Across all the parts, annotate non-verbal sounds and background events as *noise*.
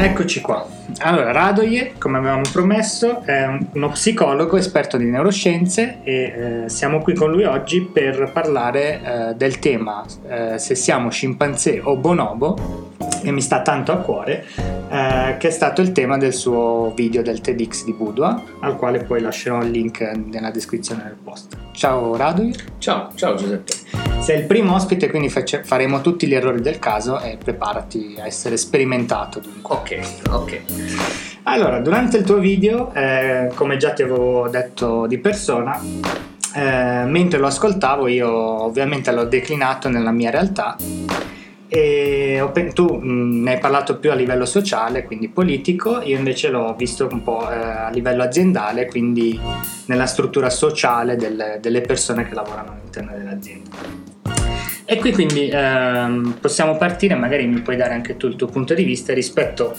Eccoci qua. Allora, Radoje, come avevamo promesso, è uno psicologo esperto di neuroscienze e eh, siamo qui con lui oggi per parlare eh, del tema eh, se siamo scimpanzé o bonobo, che mi sta tanto a cuore, eh, che è stato il tema del suo video del TEDx di Budua, al quale poi lascerò il link nella descrizione del post. Ciao Radoje. Ciao, ciao Giuseppe. Sei il primo ospite, quindi face- faremo tutti gli errori del caso e preparati a essere sperimentato dunque. Ok, ok. Allora, durante il tuo video, eh, come già ti avevo detto di persona, eh, mentre lo ascoltavo io ovviamente l'ho declinato nella mia realtà e tu mh, ne hai parlato più a livello sociale, quindi politico, io invece l'ho visto un po' eh, a livello aziendale, quindi nella struttura sociale del, delle persone che lavorano all'interno dell'azienda. E qui quindi ehm, possiamo partire, magari mi puoi dare anche tu il tuo punto di vista rispetto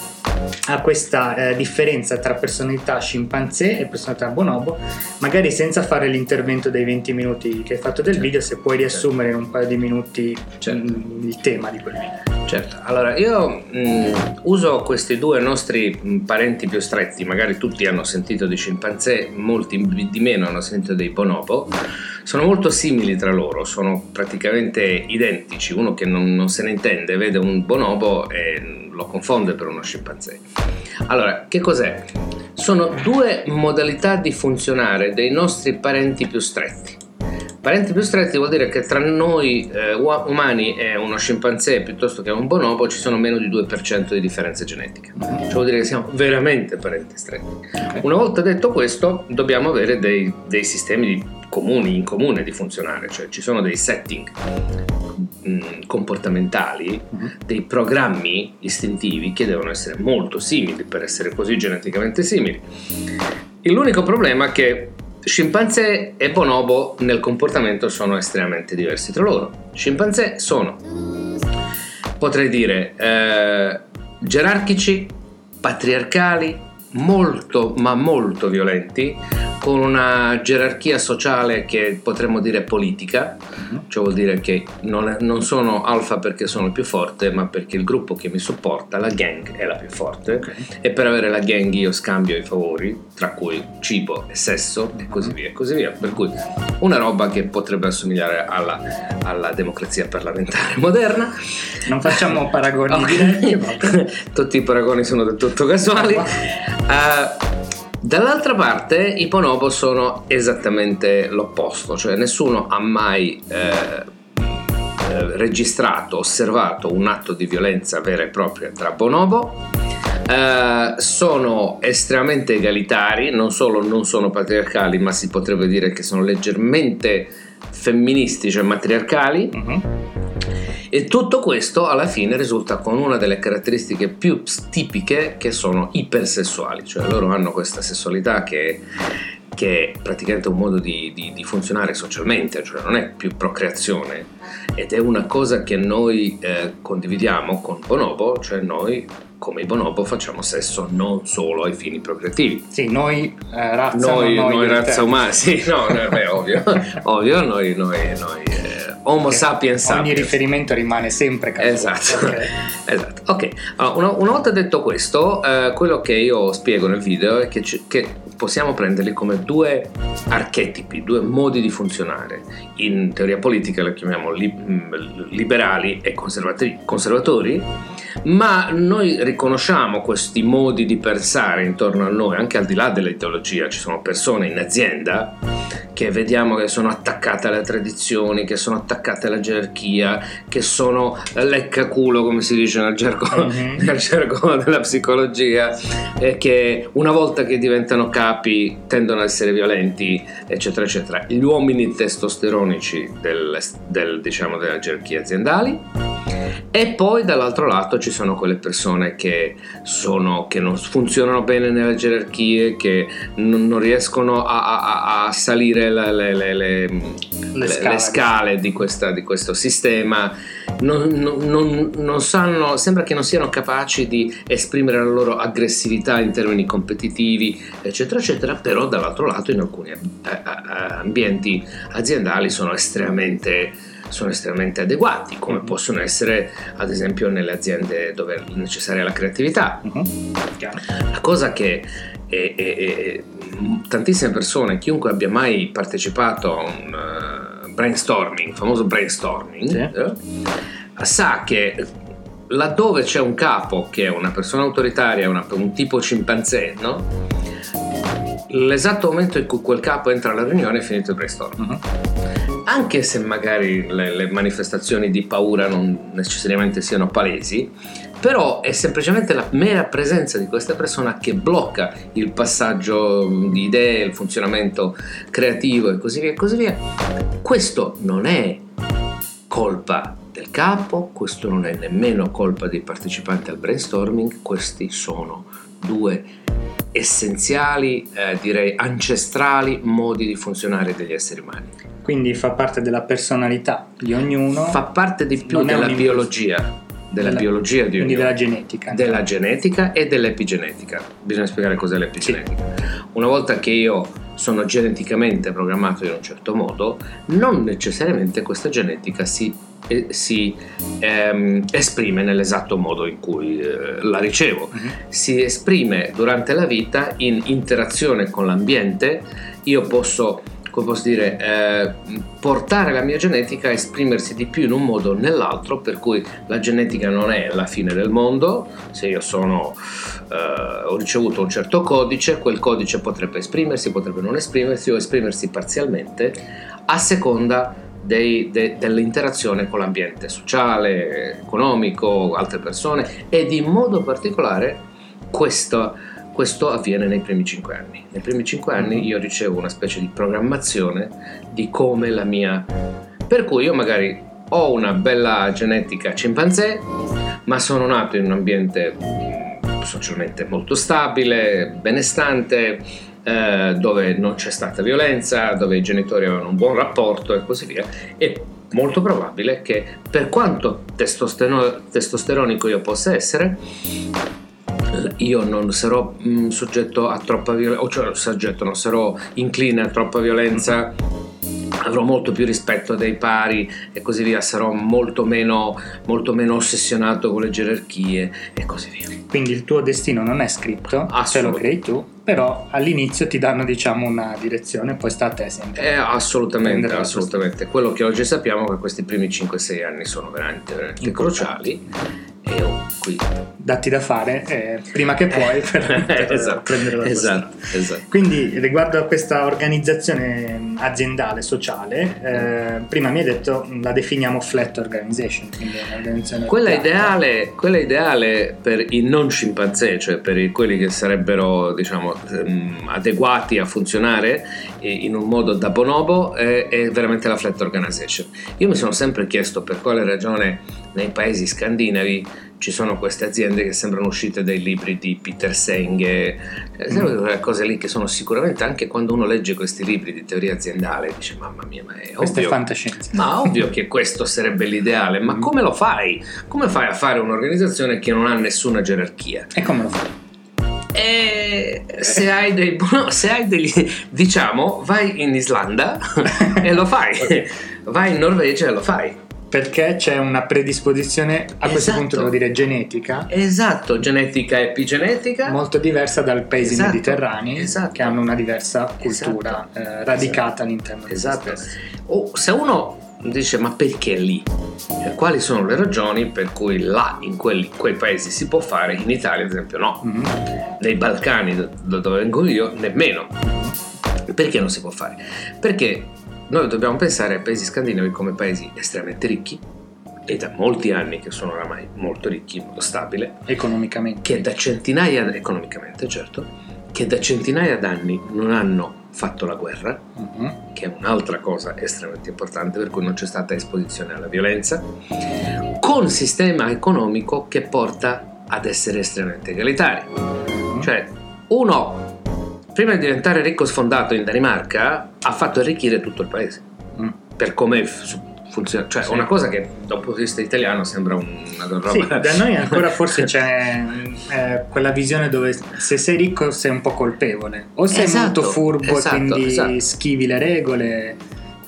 a questa eh, differenza tra personalità scimpanzé e personalità bonobo, magari senza fare l'intervento dei 20 minuti che hai fatto del certo. video, se puoi riassumere in un paio di minuti certo. il tema di quel video. Certo, allora io mh, mm, uso questi due nostri mm, parenti più stretti, magari tutti hanno sentito di scimpanzé, molti di meno hanno sentito dei bonobo sono molto simili tra loro, sono praticamente identici. Uno che non, non se ne intende vede un bonobo e lo confonde per uno scimpanzé. Allora, che cos'è? Sono due modalità di funzionare dei nostri parenti più stretti. Parenti più stretti vuol dire che tra noi eh, umani e uno scimpanzé piuttosto che un bonobo ci sono meno di 2% di differenze genetiche. Cioè vuol dire che siamo veramente parenti stretti. Una volta detto questo, dobbiamo avere dei, dei sistemi di comuni, in comune di funzionare, cioè ci sono dei setting mm, comportamentali, uh-huh. dei programmi istintivi che devono essere molto simili per essere così geneticamente simili. L'unico problema è che scimpanzé e bonobo nel comportamento sono estremamente diversi tra loro. Scimpanzé sono, potrei dire, eh, gerarchici, patriarcali, molto ma molto violenti, con una gerarchia sociale che potremmo dire politica, uh-huh. cioè vuol dire che non, non, sono alfa perché sono il più forte, ma perché il gruppo che mi supporta, la gang, è la più forte okay. e per avere la gang io scambio i favori, tra cui cibo e sesso e così via, e così via. Per cui una roba che potrebbe assomigliare alla, alla democrazia parlamentare *laughs* moderna. Non facciamo *laughs* paragoni okay. diretti, *laughs* tutti i paragoni sono del tutto casuali. Uh, Dall'altra parte i bonobo sono esattamente l'opposto, cioè nessuno ha mai eh, eh, registrato, osservato un atto di violenza vera e propria tra bonobo. Eh, sono estremamente egalitari, non solo non sono patriarcali, ma si potrebbe dire che sono leggermente femministi, cioè matriarcali. Uh-huh e tutto questo alla fine risulta con una delle caratteristiche più tipiche che sono ipersessuali, cioè loro hanno questa sessualità che che è praticamente un modo di, di, di, funzionare socialmente, cioè non è più procreazione. Ed è una cosa che noi eh, condividiamo con Bonobo, cioè noi come i bonobo facciamo sesso non solo ai fini procreativi. Sì, noi eh, razza, noi, noi, razza umana, sì, no, beh, ovvio, *laughs* ovvio, noi, noi, noi eh, Homo sapiens sapiens. Ogni riferimento rimane sempre casuale. Esatto, okay. *laughs* esatto. Ok, allora, una, una, volta detto questo, eh, quello che io spiego nel video è che, che possiamo prenderli come due archetipi, due modi di funzionare. In teoria politica li chiamiamo mm, liberali e conservatori, conservatori ma noi riconosciamo questi modi di pensare intorno a noi, anche al di là dell'ideologia. Ci sono persone in azienda che vediamo che sono attaccate alle tradizioni, che sono attaccate alla gerarchia, che sono leccaculo, come si dice nel gergo, mm-hmm. *laughs* nel gergo della psicologia, e che una volta che diventano capi tendono ad essere violenti, eccetera, eccetera. Gli uomini testosteronici del, del, diciamo, della gerarchia aziendali e poi dall'altro lato ci sono quelle persone che, sono, che non funzionano bene nelle gerarchie, che non, non riescono a, a, a salire le, le, le, le scale, scale di, questa, di, questo sistema, non, non, non sanno, sembra che non siano capaci di esprimere la loro aggressività in termini competitivi, eccetera, eccetera, però dall'altro lato in alcuni ambienti aziendali sono estremamente sono estremamente adeguati, come Mhm. possono essere ad esempio nelle aziende dove è necessaria la creatività. Chiaro. La cosa che è- è- è- tantissime persone, chiunque abbia mai partecipato a un eh, brainstorming, famoso brainstorming, Sì. eh, sa che laddove c'è un capo che è una persona autoritaria, una- un tipo scimpanzé, no? l'esatto momento in cui quel capo entra alla riunione è finito il brainstorming Mhm. Anche se magari le, le manifestazioni di paura non necessariamente siano palesi, però è semplicemente la mera presenza di questa persona che blocca il passaggio di idee, il funzionamento creativo e così via e così via. Questo non è colpa del capo, questo non è nemmeno colpa dei partecipanti al brainstorming, questi sono due essenziali, eh, direi ancestrali modi di funzionare degli esseri umani. Quindi fa parte della personalità di ognuno, fa parte di più Non della biologia, della Della- biologia di quindi ognuno, della genetica. della genetica e dell'epigenetica. Bisogna spiegare cos'è l'epigenetica. Una volta che io sono geneticamente programmato in un certo modo, non necessariamente questa genetica si, eh, si, ehm, esprime nell'esatto modo in cui eh, la ricevo. Mhm. Si esprime durante la vita in interazione con l'ambiente. Io posso come posso dire, eh, portare la mia genetica a esprimersi di più in un modo o nell'altro, per cui la genetica non è la fine del mondo, se io sono, eh, ho ricevuto un certo codice, quel codice potrebbe esprimersi, potrebbe non esprimersi o esprimersi parzialmente a seconda dei- de- dell'interazione con l'ambiente sociale, economico, altre persone. Ed in modo particolare questo, questo avviene nei primi cinque anni. Nei primi cinque anni io ricevo una specie di programmazione di come la mia... Per cui io magari ho una bella genetica scimpanzé, ma sono nato in un ambiente mm, socialmente molto stabile, benestante, eh, dove non c'è stata violenza, dove i genitori avevano un buon rapporto e così via. È molto probabile che per quanto testosteronico io possa essere, io non sarò mm, soggetto a troppa violenza, cioè soggetto, non sarò incline a troppa violenza, avrò molto più rispetto dei pari e così via, sarò molto meno, molto meno ossessionato con le gerarchie e così via. Quindi il tuo destino non è scritto, te lo crei tu, però all'inizio ti danno diciamo una direzione, poi sta a te sempre. Eh, assolutamente, assolutamente. Quello che oggi sappiamo è che questi primi 5-6 anni sono veramente, veramente cruciali e io qui... Datti da fare eh, prima che puoi per, *laughs* per esatto, prendere la esatto, esatto. Quindi riguardo a questa organizzazione aziendale, sociale, eh, prima mi hai detto la definiamo flat organization, quindi è un'organizzazione Quella ideale, quella ideale per i non scimpanzé, cioè per i- quelli che sarebbero diciamo, ehm, adeguati a funzionare in un modo da bonobo, è, è veramente la flat organization. Io mi sono sempre chiesto per quale ragione nei paesi scandinavi ci sono queste aziende che sembrano uscite dai libri di Peter Senge, eh, quelle cose lì che sono sicuramente anche quando uno legge questi libri di teoria aziendale dice mamma mia ma è Questa è ovvio fantascienza. ma *laughs* ovvio che questo sarebbe l'ideale, ma Mm. come lo fai? Come fai a fare un'organizzazione che non ha nessuna gerarchia? E come lo fai? E se hai, dei, se hai degli. diciamo, vai in Islanda *laughs* e lo fai, vai in Norvegia e lo fai. Perché c'è una predisposizione, a questo Esatto. punto devo dire genetica, Esatto, genetica e epigenetica. molto diversa dai paesi Esatto, mediterranei esatto. che hanno una diversa cultura eh, radicata all'interno se Esatto. O se uno dice ma perché lì? E quali sono le ragioni per cui là in quelli- quei paesi si può fare, in Italia ad esempio no? Mhm. nei Balcani, da dove vengo io, nemmeno. Perché non si può fare? Perché noi dobbiamo pensare ai paesi scandinavi come paesi estremamente ricchi e da molti anni che sono oramai molto ricchi, molto stabile, Economicamente. che da centinaia, economicamente certo, che da centinaia d'anni non hanno fatto la guerra, Mhm. che è un'altra cosa estremamente importante, per cui non c'è stata esposizione alla violenza, con sistema economico che porta ad essere estremamente egalitari. Mhm. Cioè, uno, prima di diventare ricco sfondato in Danimarca, ha fatto arricchire tutto il paese. Mm. Per come funziona. Cioè, Sì. una cosa che da un punto di vista italiano sembra un- una roba... Sì, da noi *laughs* ancora forse c'è eh, quella visione dove se sei ricco sei un po' colpevole o sei Esatto, molto furbo esatto, e quindi esatto. schivi le regole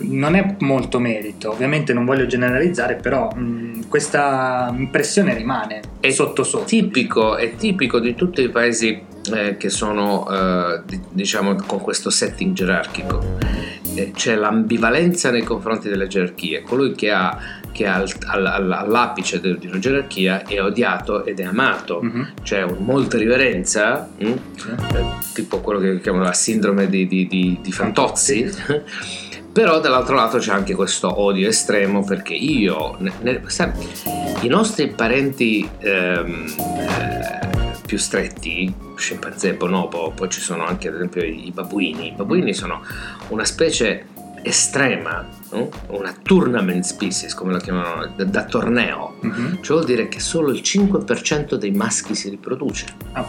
non è molto merito, ovviamente non voglio generalizzare, però mh, questa impressione rimane È sotto sotto. Tipico, è tipico di tutti i paesi eh, che sono, eh, di- diciamo, con questo setting gerarchico. Eh, c'è l'ambivalenza nei confronti delle gerarchie. Colui che, ha, che è al- al- al- all'apice di una gerarchia è odiato ed è amato. Mhm. C'è un- molta riverenza, mm? Eh, tipo quello che chiamano la sindrome di, di- di- di Fantozzi. *laughs* Però dall'altro lato c'è anche questo odio estremo perché io, ne- ne- sai, i nostri parenti ehm, eh, più stretti, scimpanzé, bonobo, poi ci sono anche ad esempio i babuini. I babuini sono una specie estrema, no? una tournament species come la chiamano, da, da torneo. Mhm. Ciò vuol dire che solo il 5% dei maschi si riproduce. Ah,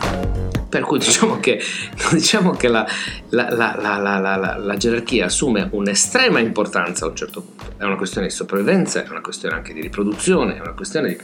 Per cui diciamo che, *laughs* diciamo che la, la- la- la- la- la- la- la gerarchia assume un'estrema importanza a un certo punto. È una questione di sopravvivenza, è una questione anche di riproduzione, è una questione di...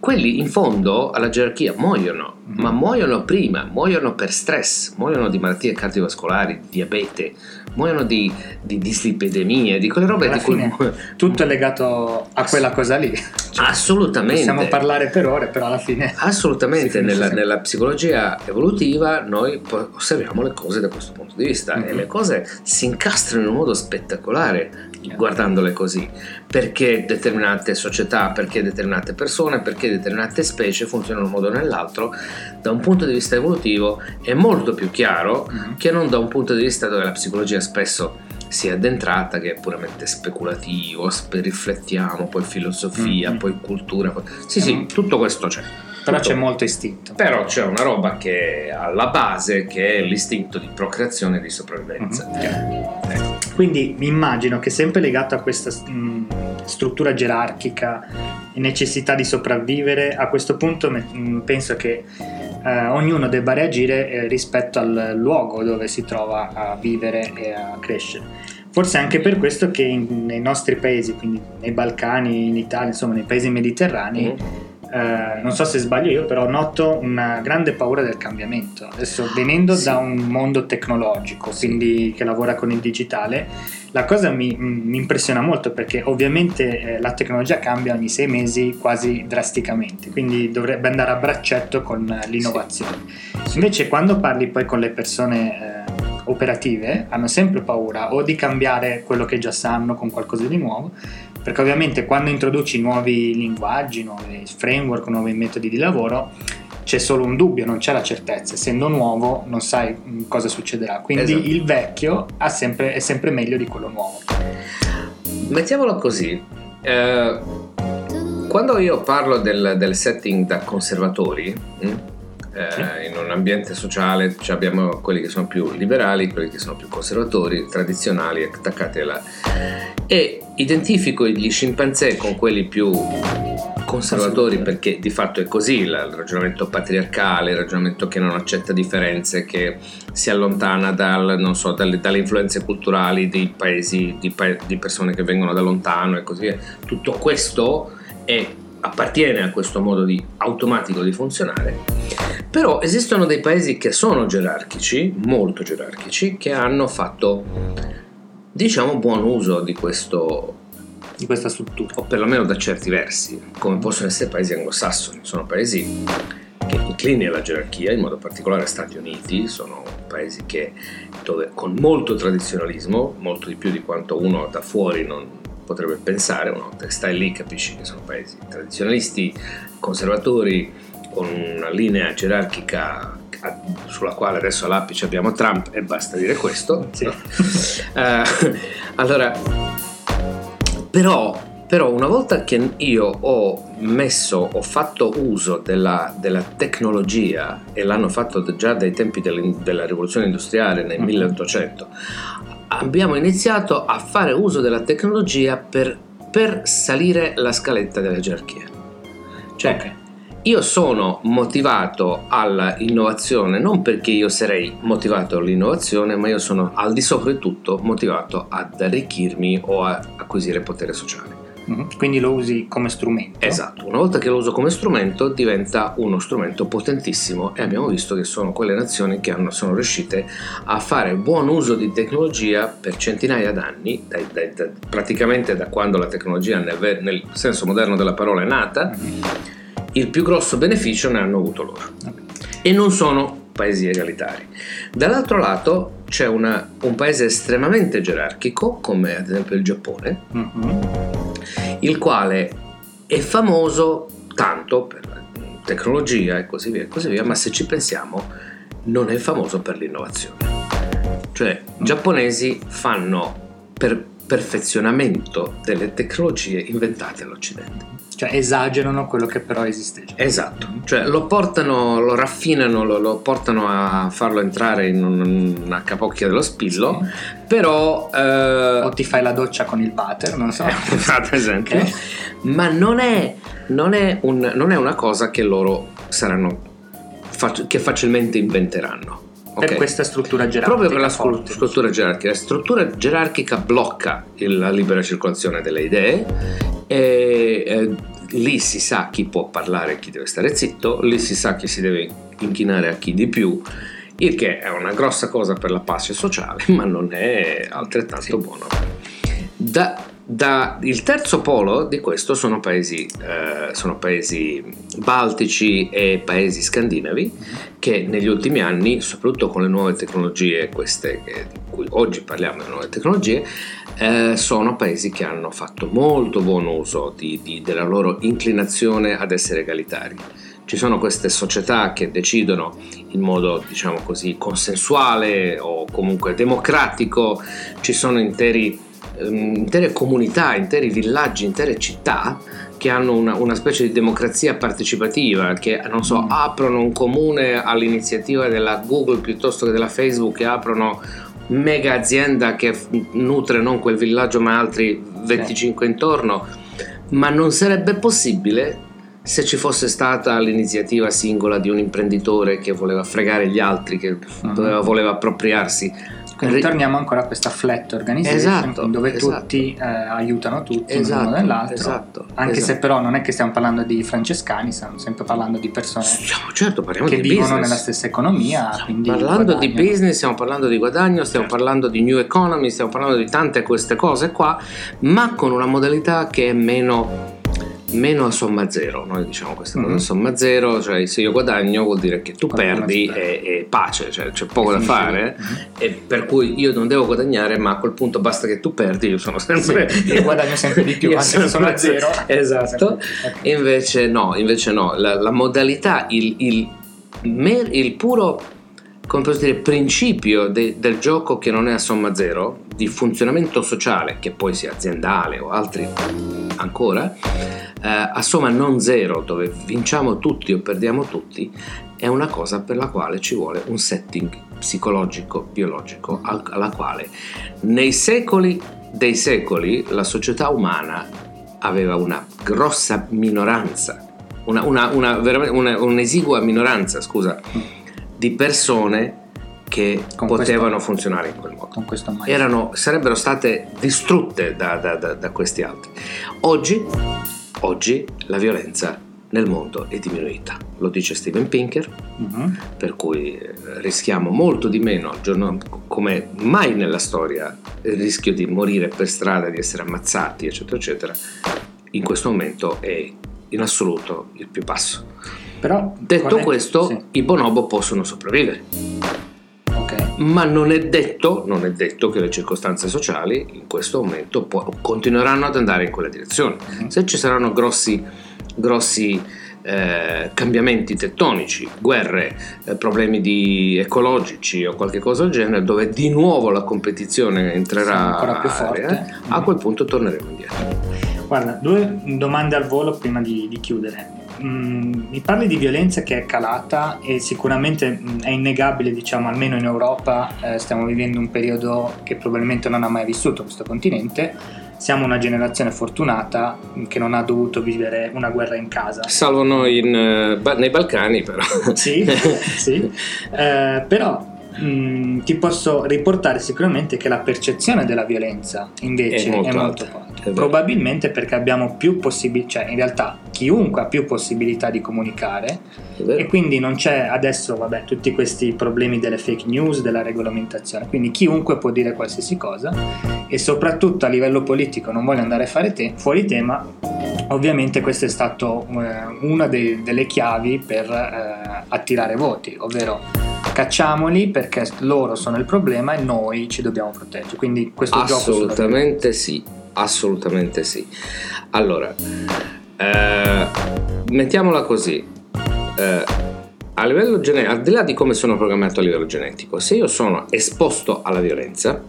Quelli in fondo alla gerarchia muoiono, Mhm. ma muoiono prima, muoiono per stress, muoiono di malattie cardiovascolari, di diabete, muoiono di, di dislipidemie, di quelle robe Alla di cui... fine tutto è legato a quella cosa lì. Cioè, Assolutamente. Possiamo parlare per ore, però alla fine *laughs* Assolutamente, nella, nella psicologia evolutiva noi osserviamo le cose da questo punto di vista e Mhm. le cose si incastrano in un modo spettacolare. Guardandole così, perché determinate società, perché determinate persone, perché determinate specie funzionano in un modo o nell'altro, da un punto di vista evolutivo è molto più chiaro Mhm. che non da un punto di vista dove la psicologia spesso si è addentrata, che è puramente speculativo, sp- riflettiamo, poi filosofia, Mhm. poi cultura. poi- Sì, sì, Mhm. tutto questo c'è. però Tutto. c'è molto istinto. Però c'è una roba che è alla base, che è l'istinto di procreazione e di sopravvivenza. Mhm. Quindi mi immagino che sempre legato a questa mh, struttura gerarchica e necessità di sopravvivere, a questo punto mh, penso che eh, ognuno debba reagire eh, rispetto al luogo dove si trova a vivere e a crescere. Forse è anche per questo che in- nei nostri paesi, quindi nei Balcani, in Italia, insomma nei paesi mediterranei, Mhm. Eh, non so se sbaglio io, però noto una grande paura del cambiamento. Adesso venendo Sì. da un mondo tecnologico, Sì. quindi che lavora con il digitale, la cosa mi, mi impressiona molto perché ovviamente eh, la tecnologia cambia ogni sei mesi quasi drasticamente, quindi dovrebbe andare a braccetto con l'innovazione. Invece quando parli poi con le persone eh, operative hanno sempre paura o di cambiare quello che già sanno con qualcosa di nuovo, perché ovviamente quando introduci nuovi linguaggi, nuovi framework, nuovi metodi di lavoro, c'è solo un dubbio, non c'è la certezza. Essendo nuovo, non sai mm, cosa succederà. Quindi Esatto. il vecchio sempre- è sempre meglio di quello nuovo. Mettiamolo così. eh, quando io parlo del, del setting da conservatori, mm, eh, in un ambiente sociale cioè abbiamo quelli che sono più liberali, quelli che sono più conservatori, tradizionali, attaccati alla... e identifico gli scimpanzé con quelli più conservatori perché di fatto è così il ragionamento patriarcale, il ragionamento che non accetta differenze, che si allontana dal, non so, dalle, dalle influenze culturali dei paesi, di, pa- di persone che vengono da lontano e così via. Tutto questo è- appartiene a questo modo di, automatico di funzionare. Però esistono dei paesi che sono gerarchici, molto gerarchici, che hanno fatto, diciamo, buon uso di questo Di questa struttura. o perlomeno da certi versi, come possono essere paesi anglosassoni. Sono paesi che inclini alla gerarchia, in modo particolare Stati Uniti, sono paesi che, dove, con molto tradizionalismo, molto di più di quanto uno da fuori non potrebbe pensare, una volta che stai lì capisci che sono paesi tradizionalisti, conservatori, con una linea gerarchica sulla quale adesso all'apice abbiamo Trump e basta dire questo. Sì. Eh, allora, però, però una volta che io ho messo, ho fatto uso della, della tecnologia e l'hanno fatto già dai tempi della rivoluzione industriale nel Mhm. 1800, abbiamo iniziato a fare uso della tecnologia per, per salire la scaletta della gerarchia. Cioè, Ok. Io sono motivato all'innovazione non perché io sarei motivato all'innovazione, ma io sono al di sopra di tutto motivato ad arricchirmi o a acquisire potere sociale. Mhm. Quindi lo usi come strumento. Esatto, una volta che lo uso come strumento diventa uno strumento potentissimo e abbiamo visto che sono quelle nazioni che hanno, sono riuscite a fare buon uso di tecnologia per centinaia d'anni, dai- dai- da- praticamente da quando la tecnologia nel, nel senso moderno della parola è nata, Mhm. Il più grosso beneficio ne hanno avuto loro e non sono paesi egalitari. Dall'altro lato c'è una- un paese estremamente gerarchico come ad esempio il Giappone, Mhm. il quale è famoso tanto per tecnologia e così via, e così via, ma se ci pensiamo non è famoso per l'innovazione. Cioè, i giapponesi fanno per perfezionamento delle tecnologie inventate all'Occidente. Cioè esagerano quello che però esiste già. Esatto, cioè lo portano, lo raffinano, lo, lo portano a farlo entrare in un- una capocchia dello spillo, però... eh, O ti fai la doccia con il butter, non so. ad *laughs* esempio, Ok. ma non è, non, è un- non è una cosa che loro saranno fac- che facilmente inventeranno. Per ok? questa struttura gerarchica. Proprio per la forte. struttura gerarchica. La struttura gerarchica blocca la libera circolazione delle idee e eh, lì si sa chi può parlare e chi deve stare zitto, lì si sa chi si deve inchinare a chi di più, il che è una grossa cosa per la pace sociale, *laughs* ma non è altrettanto Sì. buono. Da, da- il terzo polo di questo sono paesi, eh, sono paesi baltici e paesi scandinavi che negli ultimi anni, soprattutto con le nuove tecnologie, queste di cui oggi parliamo, le nuove tecnologie, eh, sono paesi che hanno fatto molto buon uso di- di- della loro inclinazione ad essere egalitari. Ci sono queste società che decidono in modo, diciamo così, consensuale o comunque democratico, ci sono interi, intere comunità, interi villaggi, intere città che hanno una, una specie di democrazia partecipativa, che non so, Mm. aprono un comune all'iniziativa della Google piuttosto che della Facebook e aprono mega azienda che nutre non quel villaggio ma altri 25 intorno, ma non sarebbe possibile se ci fosse stata l'iniziativa singola di un imprenditore che voleva fregare gli altri, che doveva- voleva appropriarsi. Quindi Ri- torniamo ancora a questa flat organization Esatto, dove esatto. tutti eh, aiutano tutti Esatto, l'uno nell'altro. esatto, Anche esatto. se però non è che stiamo parlando di francescani, stiamo sempre parlando di persone Stiamo- certo, che vivono business. nella stessa economia. Stiamo parlando di business, stiamo parlando di guadagno, stiamo Certo. parlando di new economy, stiamo parlando di tante queste cose qua, ma con una modalità che è meno, meno a somma zero. Noi diciamo questa cosa Mhm. a somma zero, cioè se io guadagno vuol dire che tu Qualcuno perdi e, e pace, cioè c'è poco da fare. lì. Mhm. E per cui io non devo guadagnare, ma a quel punto basta che tu perdi, io sono sempre. Sì, io guadagno sempre di *laughs* più, anche se sono a zero. Esatto. Ok. Invece no, invece no, la, la modalità, il, il, il puro come posso dire, principio de- del gioco che non è a somma zero, di funzionamento sociale, che poi sia aziendale o altri ancora, eh, a somma non zero, dove vinciamo tutti o perdiamo tutti, è una cosa per la quale ci vuole un setting psicologico, biologico, al- alla quale nei secoli dei secoli la società umana aveva una grossa minoranza, una, una- una- una- un'esigua minoranza, scusa, di persone che Con potevano questo- funzionare in quel modo. Erano, sarebbero state distrutte da, da- da- da questi altri. Oggi, oggi la violenza nel mondo è diminuita, lo dice Steven Pinker, Mhm. per cui eh, rischiamo molto di meno, come mai nella storia, il rischio di morire per strada, di essere ammazzati, eccetera, eccetera, in questo momento è in assoluto il più basso. Però Detto è- questo, sì, i bonobo possono sopravvivere, ok. ma non è detto, non è detto che le circostanze sociali in questo momento può- continueranno ad andare in quella direzione. Mhm. Se ci saranno grossi, grossi eh, cambiamenti tettonici, guerre, eh, problemi di ecologici o qualche cosa del genere, dove di nuovo la competizione entrerà più forte. area, a quel punto torneremo indietro. Guarda, due domande al volo prima di, di chiudere. Mm, mi parli di violenza che è calata e sicuramente mm, è innegabile, diciamo, almeno in Europa eh, stiamo vivendo un periodo che probabilmente non ha mai vissuto questo continente. Siamo una generazione fortunata mm, che non ha dovuto vivere una guerra in casa. Salvo noi in, eh, nei Balcani, però. Sì, *laughs* sì. Eh, però mh, ti posso riportare sicuramente che la percezione della violenza invece È molto è molto alta, è. Probabilmente perché abbiamo più possibilità, cioè in realtà chiunque ha più possibilità di comunicare. E quindi non c'è adesso vabbè, tutti questi problemi delle fake news, della regolamentazione, quindi chiunque può dire qualsiasi cosa. E soprattutto a livello politico non voglio andare a fare te- fuori tema, ovviamente questo è stato eh, una dei- delle chiavi per eh, attirare voti, ovvero cacciamoli perché loro sono il problema e noi ci dobbiamo proteggere, quindi questo gioco Assolutamente sì, assolutamente sì. Allora, eh, mettiamola così. Eh, a livello genetico, al di là di come sono programmato a livello genetico, se io sono esposto alla violenza,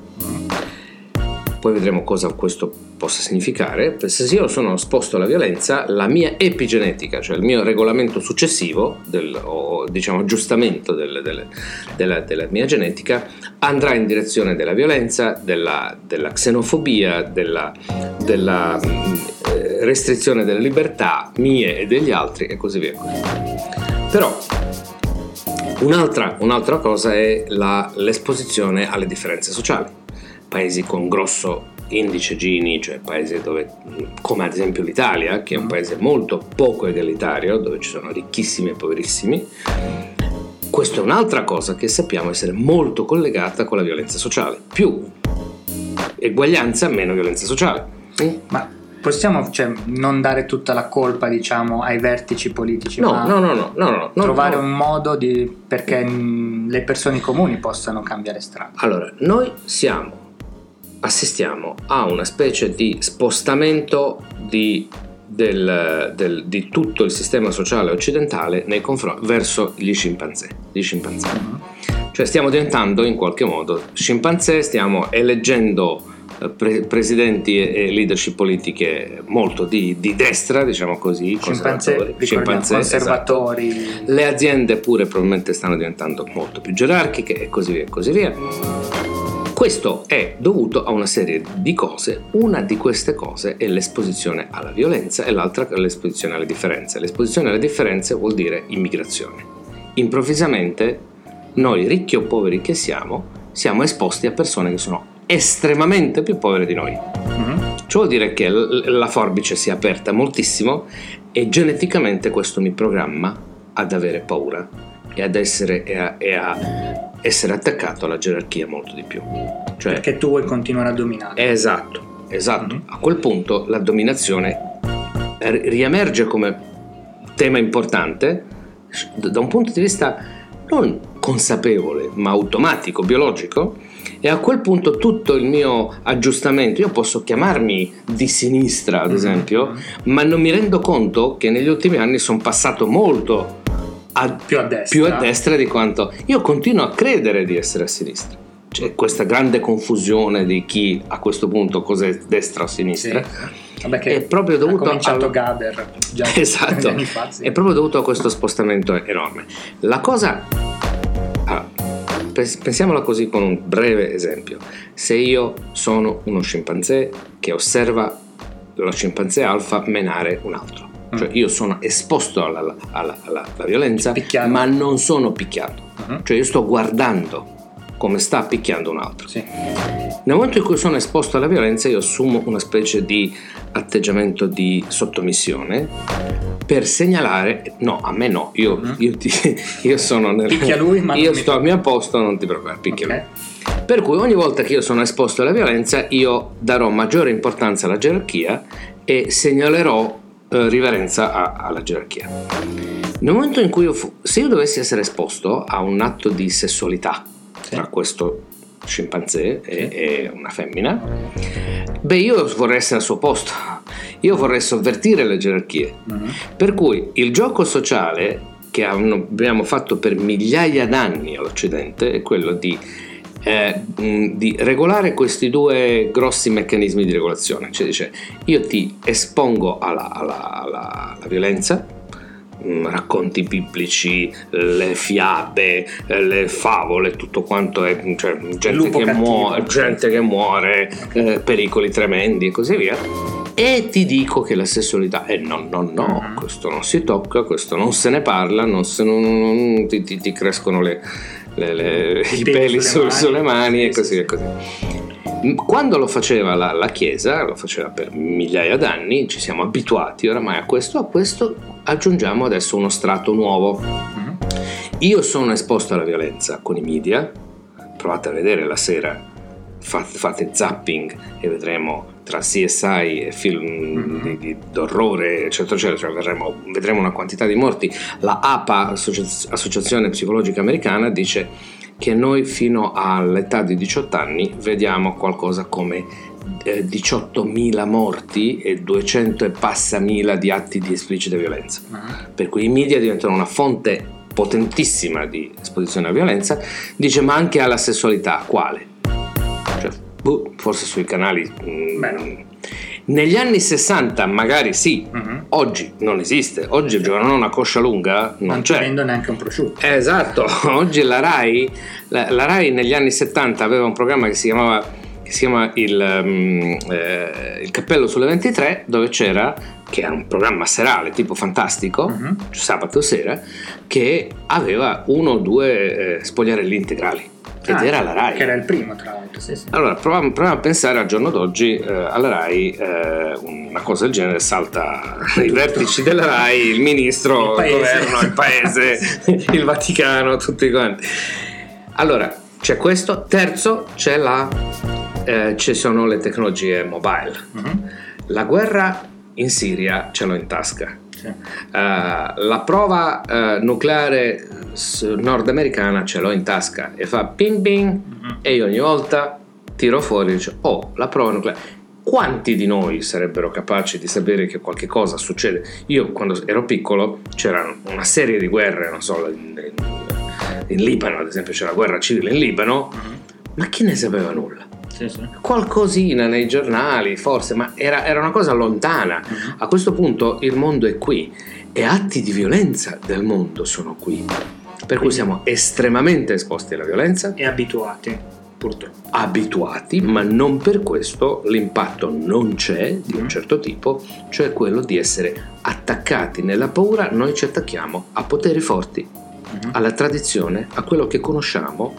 poi vedremo cosa questo possa significare, se io sono esposto alla violenza, la mia epigenetica, cioè il mio regolamento successivo, del, o diciamo aggiustamento del- del- della, della mia genetica, andrà in direzione della violenza, della, della xenofobia, della, della eh, restrizione delle libertà mie e degli altri e così via. Però un'altra, un'altra cosa è la- l'esposizione alle differenze sociali. Paesi con grosso indice Gini, cioè paesi dove, come ad esempio l'Italia, che è un paese molto poco egalitario, dove ci sono ricchissimi e poverissimi, questa è un'altra cosa che sappiamo essere molto collegata con la violenza sociale. Più eguaglianza, meno violenza sociale. Mm? Ma possiamo cioè, non dare tutta la colpa, diciamo, ai vertici politici, No, ma no, no, no, no, no, no, trovare no. un modo di, perché mh, le persone comuni possano cambiare strada. Allora, noi siamo, assistiamo a una specie di spostamento di, del- del- di tutto il sistema sociale occidentale nei confronti verso gli scimpanzé. Gli scimpanzé. Cioè stiamo diventando in qualche modo scimpanzé, stiamo eleggendo eh, pre- presidenti e, leadership politiche molto di, di destra, diciamo così, Scimpanzé, conservatori. esatto. conservatori. Le aziende pure probabilmente stanno diventando molto più gerarchiche e così via e così via. Questo è dovuto a una serie di cose, una di queste cose è l'esposizione alla violenza e l'altra è l'esposizione alle differenze. L'esposizione alle differenze vuol dire immigrazione. Improvvisamente noi ricchi o poveri che siamo, siamo esposti a persone che sono estremamente più povere di noi. Mhm. Ciò vuol dire che l- la forbice si è aperta moltissimo e geneticamente questo mi programma ad avere paura e ad essere, e a, e a essere attaccato alla gerarchia molto di più. Cioè, Perché tu vuoi continuare a dominare. esatto, esatto. Mhm. A quel punto la dominazione ri- riemerge come tema importante da un punto di vista non consapevole ma automatico, biologico e a quel punto tutto il mio aggiustamento, io posso chiamarmi di sinistra ad esempio, ma non mi rendo conto che negli ultimi anni sono passato molto a, Più a destra. più a destra di quanto io continuo a credere di essere a sinistra. C'è questa grande confusione di chi a questo punto cos'è destra o Sì. sinistra. Vabbè È proprio ha dovuto cominciato al- Gaber già *laughs* Esatto. fa. sì. È proprio dovuto a questo spostamento enorme. La cosa. pens- pensiamola così con un breve esempio. Se io sono uno scimpanzé che osserva lo scimpanzé alfa menare un altro, cioè Mm. io sono esposto alla, alla- alla- alla violenza, Picchiato. ma non sono picchiato, Mhm. cioè io sto guardando come sta picchiando un altro. Sì. Nel momento in cui sono esposto alla violenza, io assumo una specie di atteggiamento di sottomissione per segnalare: no, a me no, io, Mhm. io, ti- *laughs* io sono nel. Picchia lui, ma *laughs* io non mi sto al mio posto, non ti preoccupare, picchia Ok. lui. Per cui ogni volta che io sono esposto alla violenza, io darò maggiore importanza alla gerarchia e segnalerò riverenza a- alla gerarchia. Nel momento in cui io, fu- se io dovessi essere esposto a un atto di sessualità Sì. tra questo scimpanzé e, e una femmina, beh, io vorrei essere al suo posto, io vorrei sovvertire le gerarchie. Mhm. Per cui il gioco sociale che abbiamo fatto per migliaia d'anni all'Occidente è quello di, eh, di regolare questi due grossi meccanismi di regolazione. Cioè dice, io ti espongo alla, alla- alla- alla violenza, mh, racconti biblici, le fiabe, le favole, tutto quanto è, cioè, gente, che muore, gente che muore, eh, pericoli tremendi e così via. E ti dico che la sessualità, eh no, no, no, Mhm. questo non si tocca, questo non se ne parla, non se- non- non- ti, ti- ti crescono le, le, le, i, peli sulle, sulle mani, e così e così. Quando lo faceva la, la, Chiesa, lo faceva per migliaia d'anni, ci siamo abituati oramai a questo, a questo aggiungiamo adesso uno strato nuovo. Mm-hmm. Io sono esposto alla violenza con i media, provate a vedere la sera, fate, fate zapping e vedremo tra CSI e film mm-hmm. di, di, d'orrore, eccetera, eccetera, cioè vedremo, vedremo, una quantità di morti. La APA, Associazione Psicologica Americana, dice che noi fino all'età di 18 anni vediamo qualcosa come eh, 18.000 morti e 200 e passa mila di atti di esplicita violenza. Uh-huh. Per cui i media diventano una fonte potentissima di esposizione alla violenza, dice ma anche alla sessualità, quale? Boh, forse sui canali... Mm, negli anni 60 magari sì, uh-huh. oggi non esiste. Oggi certo. giocano una coscia lunga, non, non c'è. Non neanche un prosciutto. Esatto, *laughs* oggi la RAI, la, la RAI negli anni 70 aveva un programma che si chiamava che si chiama il, um, eh, il, Cappello sulle 23 dove c'era che era un programma serale tipo fantastico uh-huh. sabato sera che aveva uno o due eh, spogliarelli integrali ed ah, era la RAI. Che era il primo, tra l'altro. Sì, sì. Allora, proviamo, proviamo, a pensare al giorno d'oggi eh, alla RAI, eh, una cosa del genere salta *laughs* i vertici della RAI, il ministro, il, il governo, il paese, *laughs* il Vaticano, tutti quanti. Allora, c'è questo. Terzo, c'è la, eh, ci sono le tecnologie mobile. Uh-huh. La guerra in Siria ce l'ho in tasca Uh, la prova uh, nucleare nordamericana ce l'ho in tasca e fa ping ping mm-hmm. e io ogni volta tiro fuori e dico oh la prova nucleare quanti di noi sarebbero capaci di sapere che qualche cosa succede io quando ero piccolo c'era una serie di guerre non so in, in, in Libano ad esempio c'era la guerra civile in Libano mm-hmm. ma chi ne sapeva nulla sì, sì. qualcosina nei giornali, forse, ma era, era una cosa lontana. Uh-huh. A questo punto il mondo è qui e atti di violenza del mondo sono qui. Per cui siamo estremamente esposti alla violenza. E abituati, purtroppo. Abituati, ma non per questo l'impatto non c'è di un mm-hmm. certo tipo, cioè quello di essere attaccati nella paura, noi ci attacchiamo a poteri forti, uh-huh. alla tradizione, a quello che conosciamo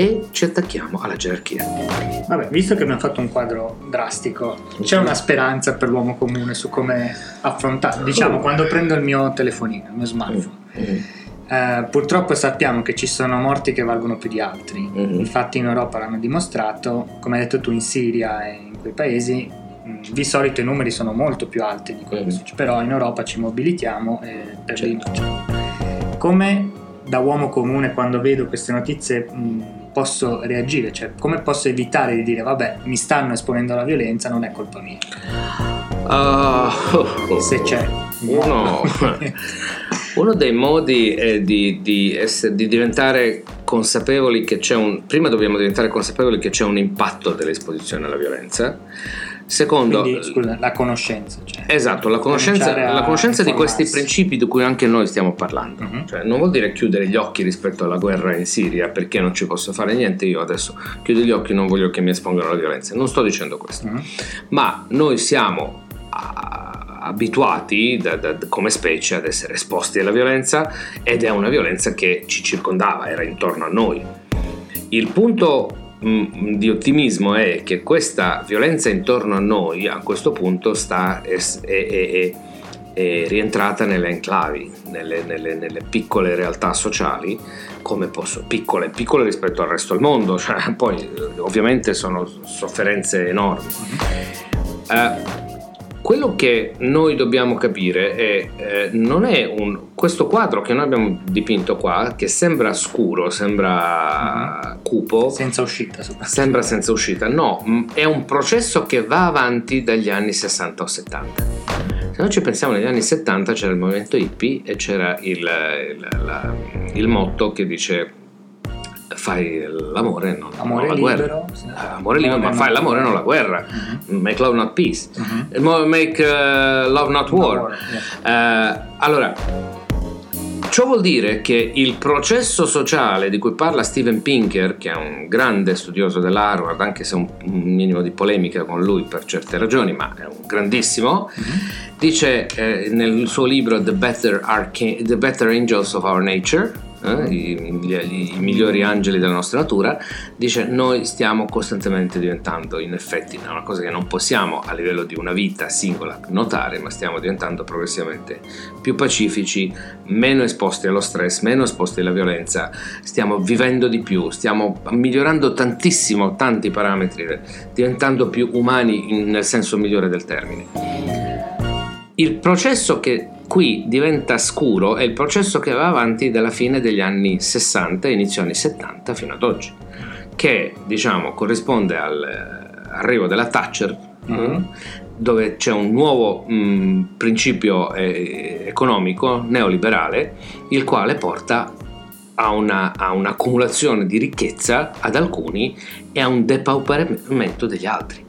e ci attacchiamo alla gerarchia. Vabbè, visto che abbiamo fatto un quadro drastico, c'è una speranza per l'uomo comune su come affrontare, diciamo, quando prendo il mio telefonino, il mio smartphone. Mm-hmm. Eh, purtroppo sappiamo che ci sono morti che valgono più di altri, mm-hmm. infatti in Europa l'hanno dimostrato, come hai detto tu in Siria e in quei paesi mm, di solito i numeri sono molto più alti di quello mm. che succede, però in Europa ci mobilitiamo e per certo. Come da uomo comune quando vedo queste notizie mh, mm, posso reagire, cioè come posso evitare di dire vabbè mi stanno esponendo alla violenza, non è colpa mia. Uh, Se c'è. Uno, *laughs* uno dei modi è di, di, essere, di diventare consapevoli che c'è un... Prima dobbiamo diventare consapevoli che c'è un impatto dell'esposizione alla violenza Secondo, Quindi, scusa, la conoscenza. Cioè, esatto, la conoscenza, la conoscenza di questi principi di cui anche noi stiamo parlando. Uh-huh. Cioè, non vuol dire chiudere gli occhi rispetto alla guerra in Siria perché non ci posso fare niente. Io adesso chiudo gli occhi, non voglio che mi espongano alla violenza. Non sto dicendo questo. Uh-huh. Ma noi siamo a, abituati da, da, come specie ad essere esposti alla violenza ed è una violenza che ci circondava, era intorno a noi. Il punto di ottimismo è che questa violenza intorno a noi a questo punto sta, è, è, è, è rientrata nelle enclavi, nelle, nelle, nelle, piccole realtà sociali, come posso, piccole, piccole rispetto al resto del mondo, cioè, poi ovviamente sono sofferenze enormi. Uh, quello che noi dobbiamo capire è, eh, non è un, questo quadro che noi abbiamo dipinto qua, che sembra scuro, sembra mm-hmm. cupo. Senza uscita. Sembra senza uscita. No, è un processo che va avanti dagli anni 60 o 70. Se noi ci pensiamo negli anni 70 c'era il movimento hippie e c'era il, il, la, il motto che dice fai l'amore, non, amore non la libero, guerra. Sì. Eh, amore libero, ma fai l'amore, non la guerra. Uh-huh. Make love not peace. Uh-huh. Make uh, love not war. war yeah. uh, allora, ciò vuol dire che il processo sociale di cui parla Steven Pinker, che è un grande studioso dell'Harvard, anche se un, un minimo di polemica con lui per certe ragioni, ma è un grandissimo, uh-huh. dice eh, nel suo libro The Better, Arca- The Better Angels of Our Nature, eh, i, i, i, migliori angeli della nostra natura, dice noi stiamo costantemente diventando, in effetti, una cosa che non possiamo a livello di una vita singola notare, ma stiamo diventando progressivamente più pacifici, meno esposti allo stress, meno esposti alla violenza, stiamo vivendo di più, stiamo migliorando tantissimo tanti parametri, diventando più umani in, nel senso migliore del termine. Il processo che qui diventa scuro è il processo che va avanti dalla fine degli anni 60 e inizio anni 70 fino ad oggi, che diciamo corrisponde all'arrivo eh, della Thatcher, mm-hmm. dove c'è un nuovo mh, mm, principio eh, economico neoliberale, il quale porta a, una, a, un'accumulazione di ricchezza ad alcuni e a un depauperamento degli altri.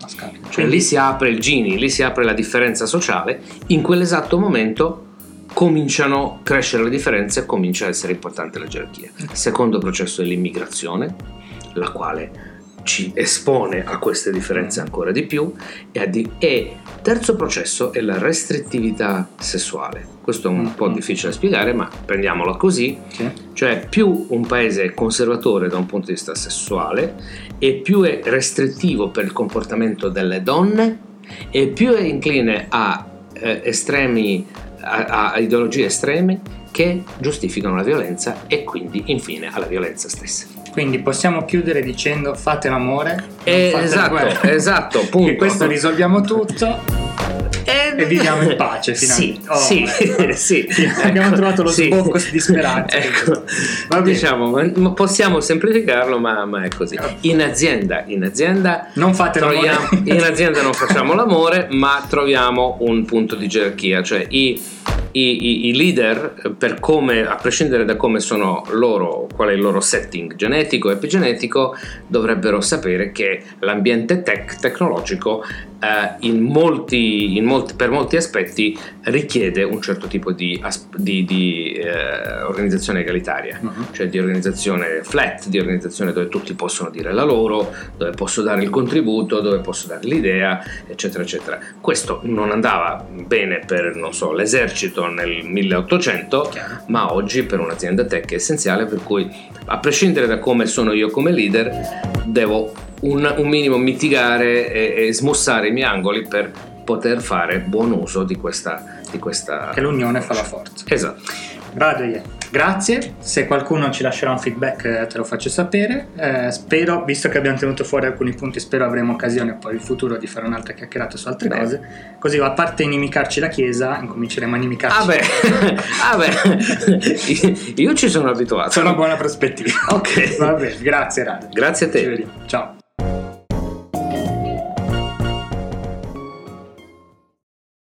Cioè lì si apre il Gini, lì si apre la differenza sociale, in quell'esatto momento cominciano a crescere le differenze e comincia a essere importante la gerarchia. Secondo processo è l'immigrazione, la quale ci espone a queste differenze ancora di più e, di, e terzo processo è la restrittività sessuale. Questo è un mm-hmm. po' difficile da spiegare, ma prendiamolo così. Sì. Cioè, più un paese è conservatore da un punto di vista sessuale e più è restrittivo per il comportamento delle donne e più è incline a eh, estremi a, a ideologie estreme che giustificano la violenza e quindi infine alla violenza stessa. Quindi possiamo chiudere dicendo fate l'amore. Eh, fate esatto, esatto, *laughs* punto. Che questo risolviamo tutto. E, viviamo in pace finalmente. Sì, oh, sì, sì. Abbiamo trovato lo sì. sbocco di speranza. Ecco, diciamo, possiamo semplificarlo, ma, ma, è così. In azienda, in azienda non fate troviamo, l'amore. *laughs* In azienda non facciamo l'amore, ma troviamo un punto di gerarchia, cioè i i, i, i, leader, per come, a prescindere da come sono loro, qual è il loro setting genetico e epigenetico, dovrebbero sapere che l'ambiente tech, tecnologico eh, in molti, in molti, per molti aspetti richiede un certo tipo di, di, di eh, organizzazione egalitaria, uh-huh. cioè di organizzazione flat, di organizzazione dove tutti possono dire la loro, dove posso dare il contributo, dove posso dare l'idea, eccetera, eccetera. Questo non andava bene per, non so, l'esercito nel 1800, Chiaro. ma oggi per un'azienda tech è essenziale, per cui a prescindere da come sono io come leader, devo un, un minimo mitigare e, e, smussare i miei angoli per poter fare buon uso di questa, di questa... Che l'unione fa la forza. Esatto. Bravo, Grazie, se qualcuno ci lascerà un feedback eh, te lo faccio sapere. Eh, spero, visto che abbiamo tenuto fuori alcuni punti, spero avremo occasione poi in futuro di fare un'altra chiacchierata su altre Beh. cose. Così a parte inimicarci la Chiesa, incominceremo a inimicarci. Ah beh, *laughs* ah beh. io ci sono abituato. Una buona prospettiva. ok. Va bene, grazie Rad. Grazie a te. Ciao.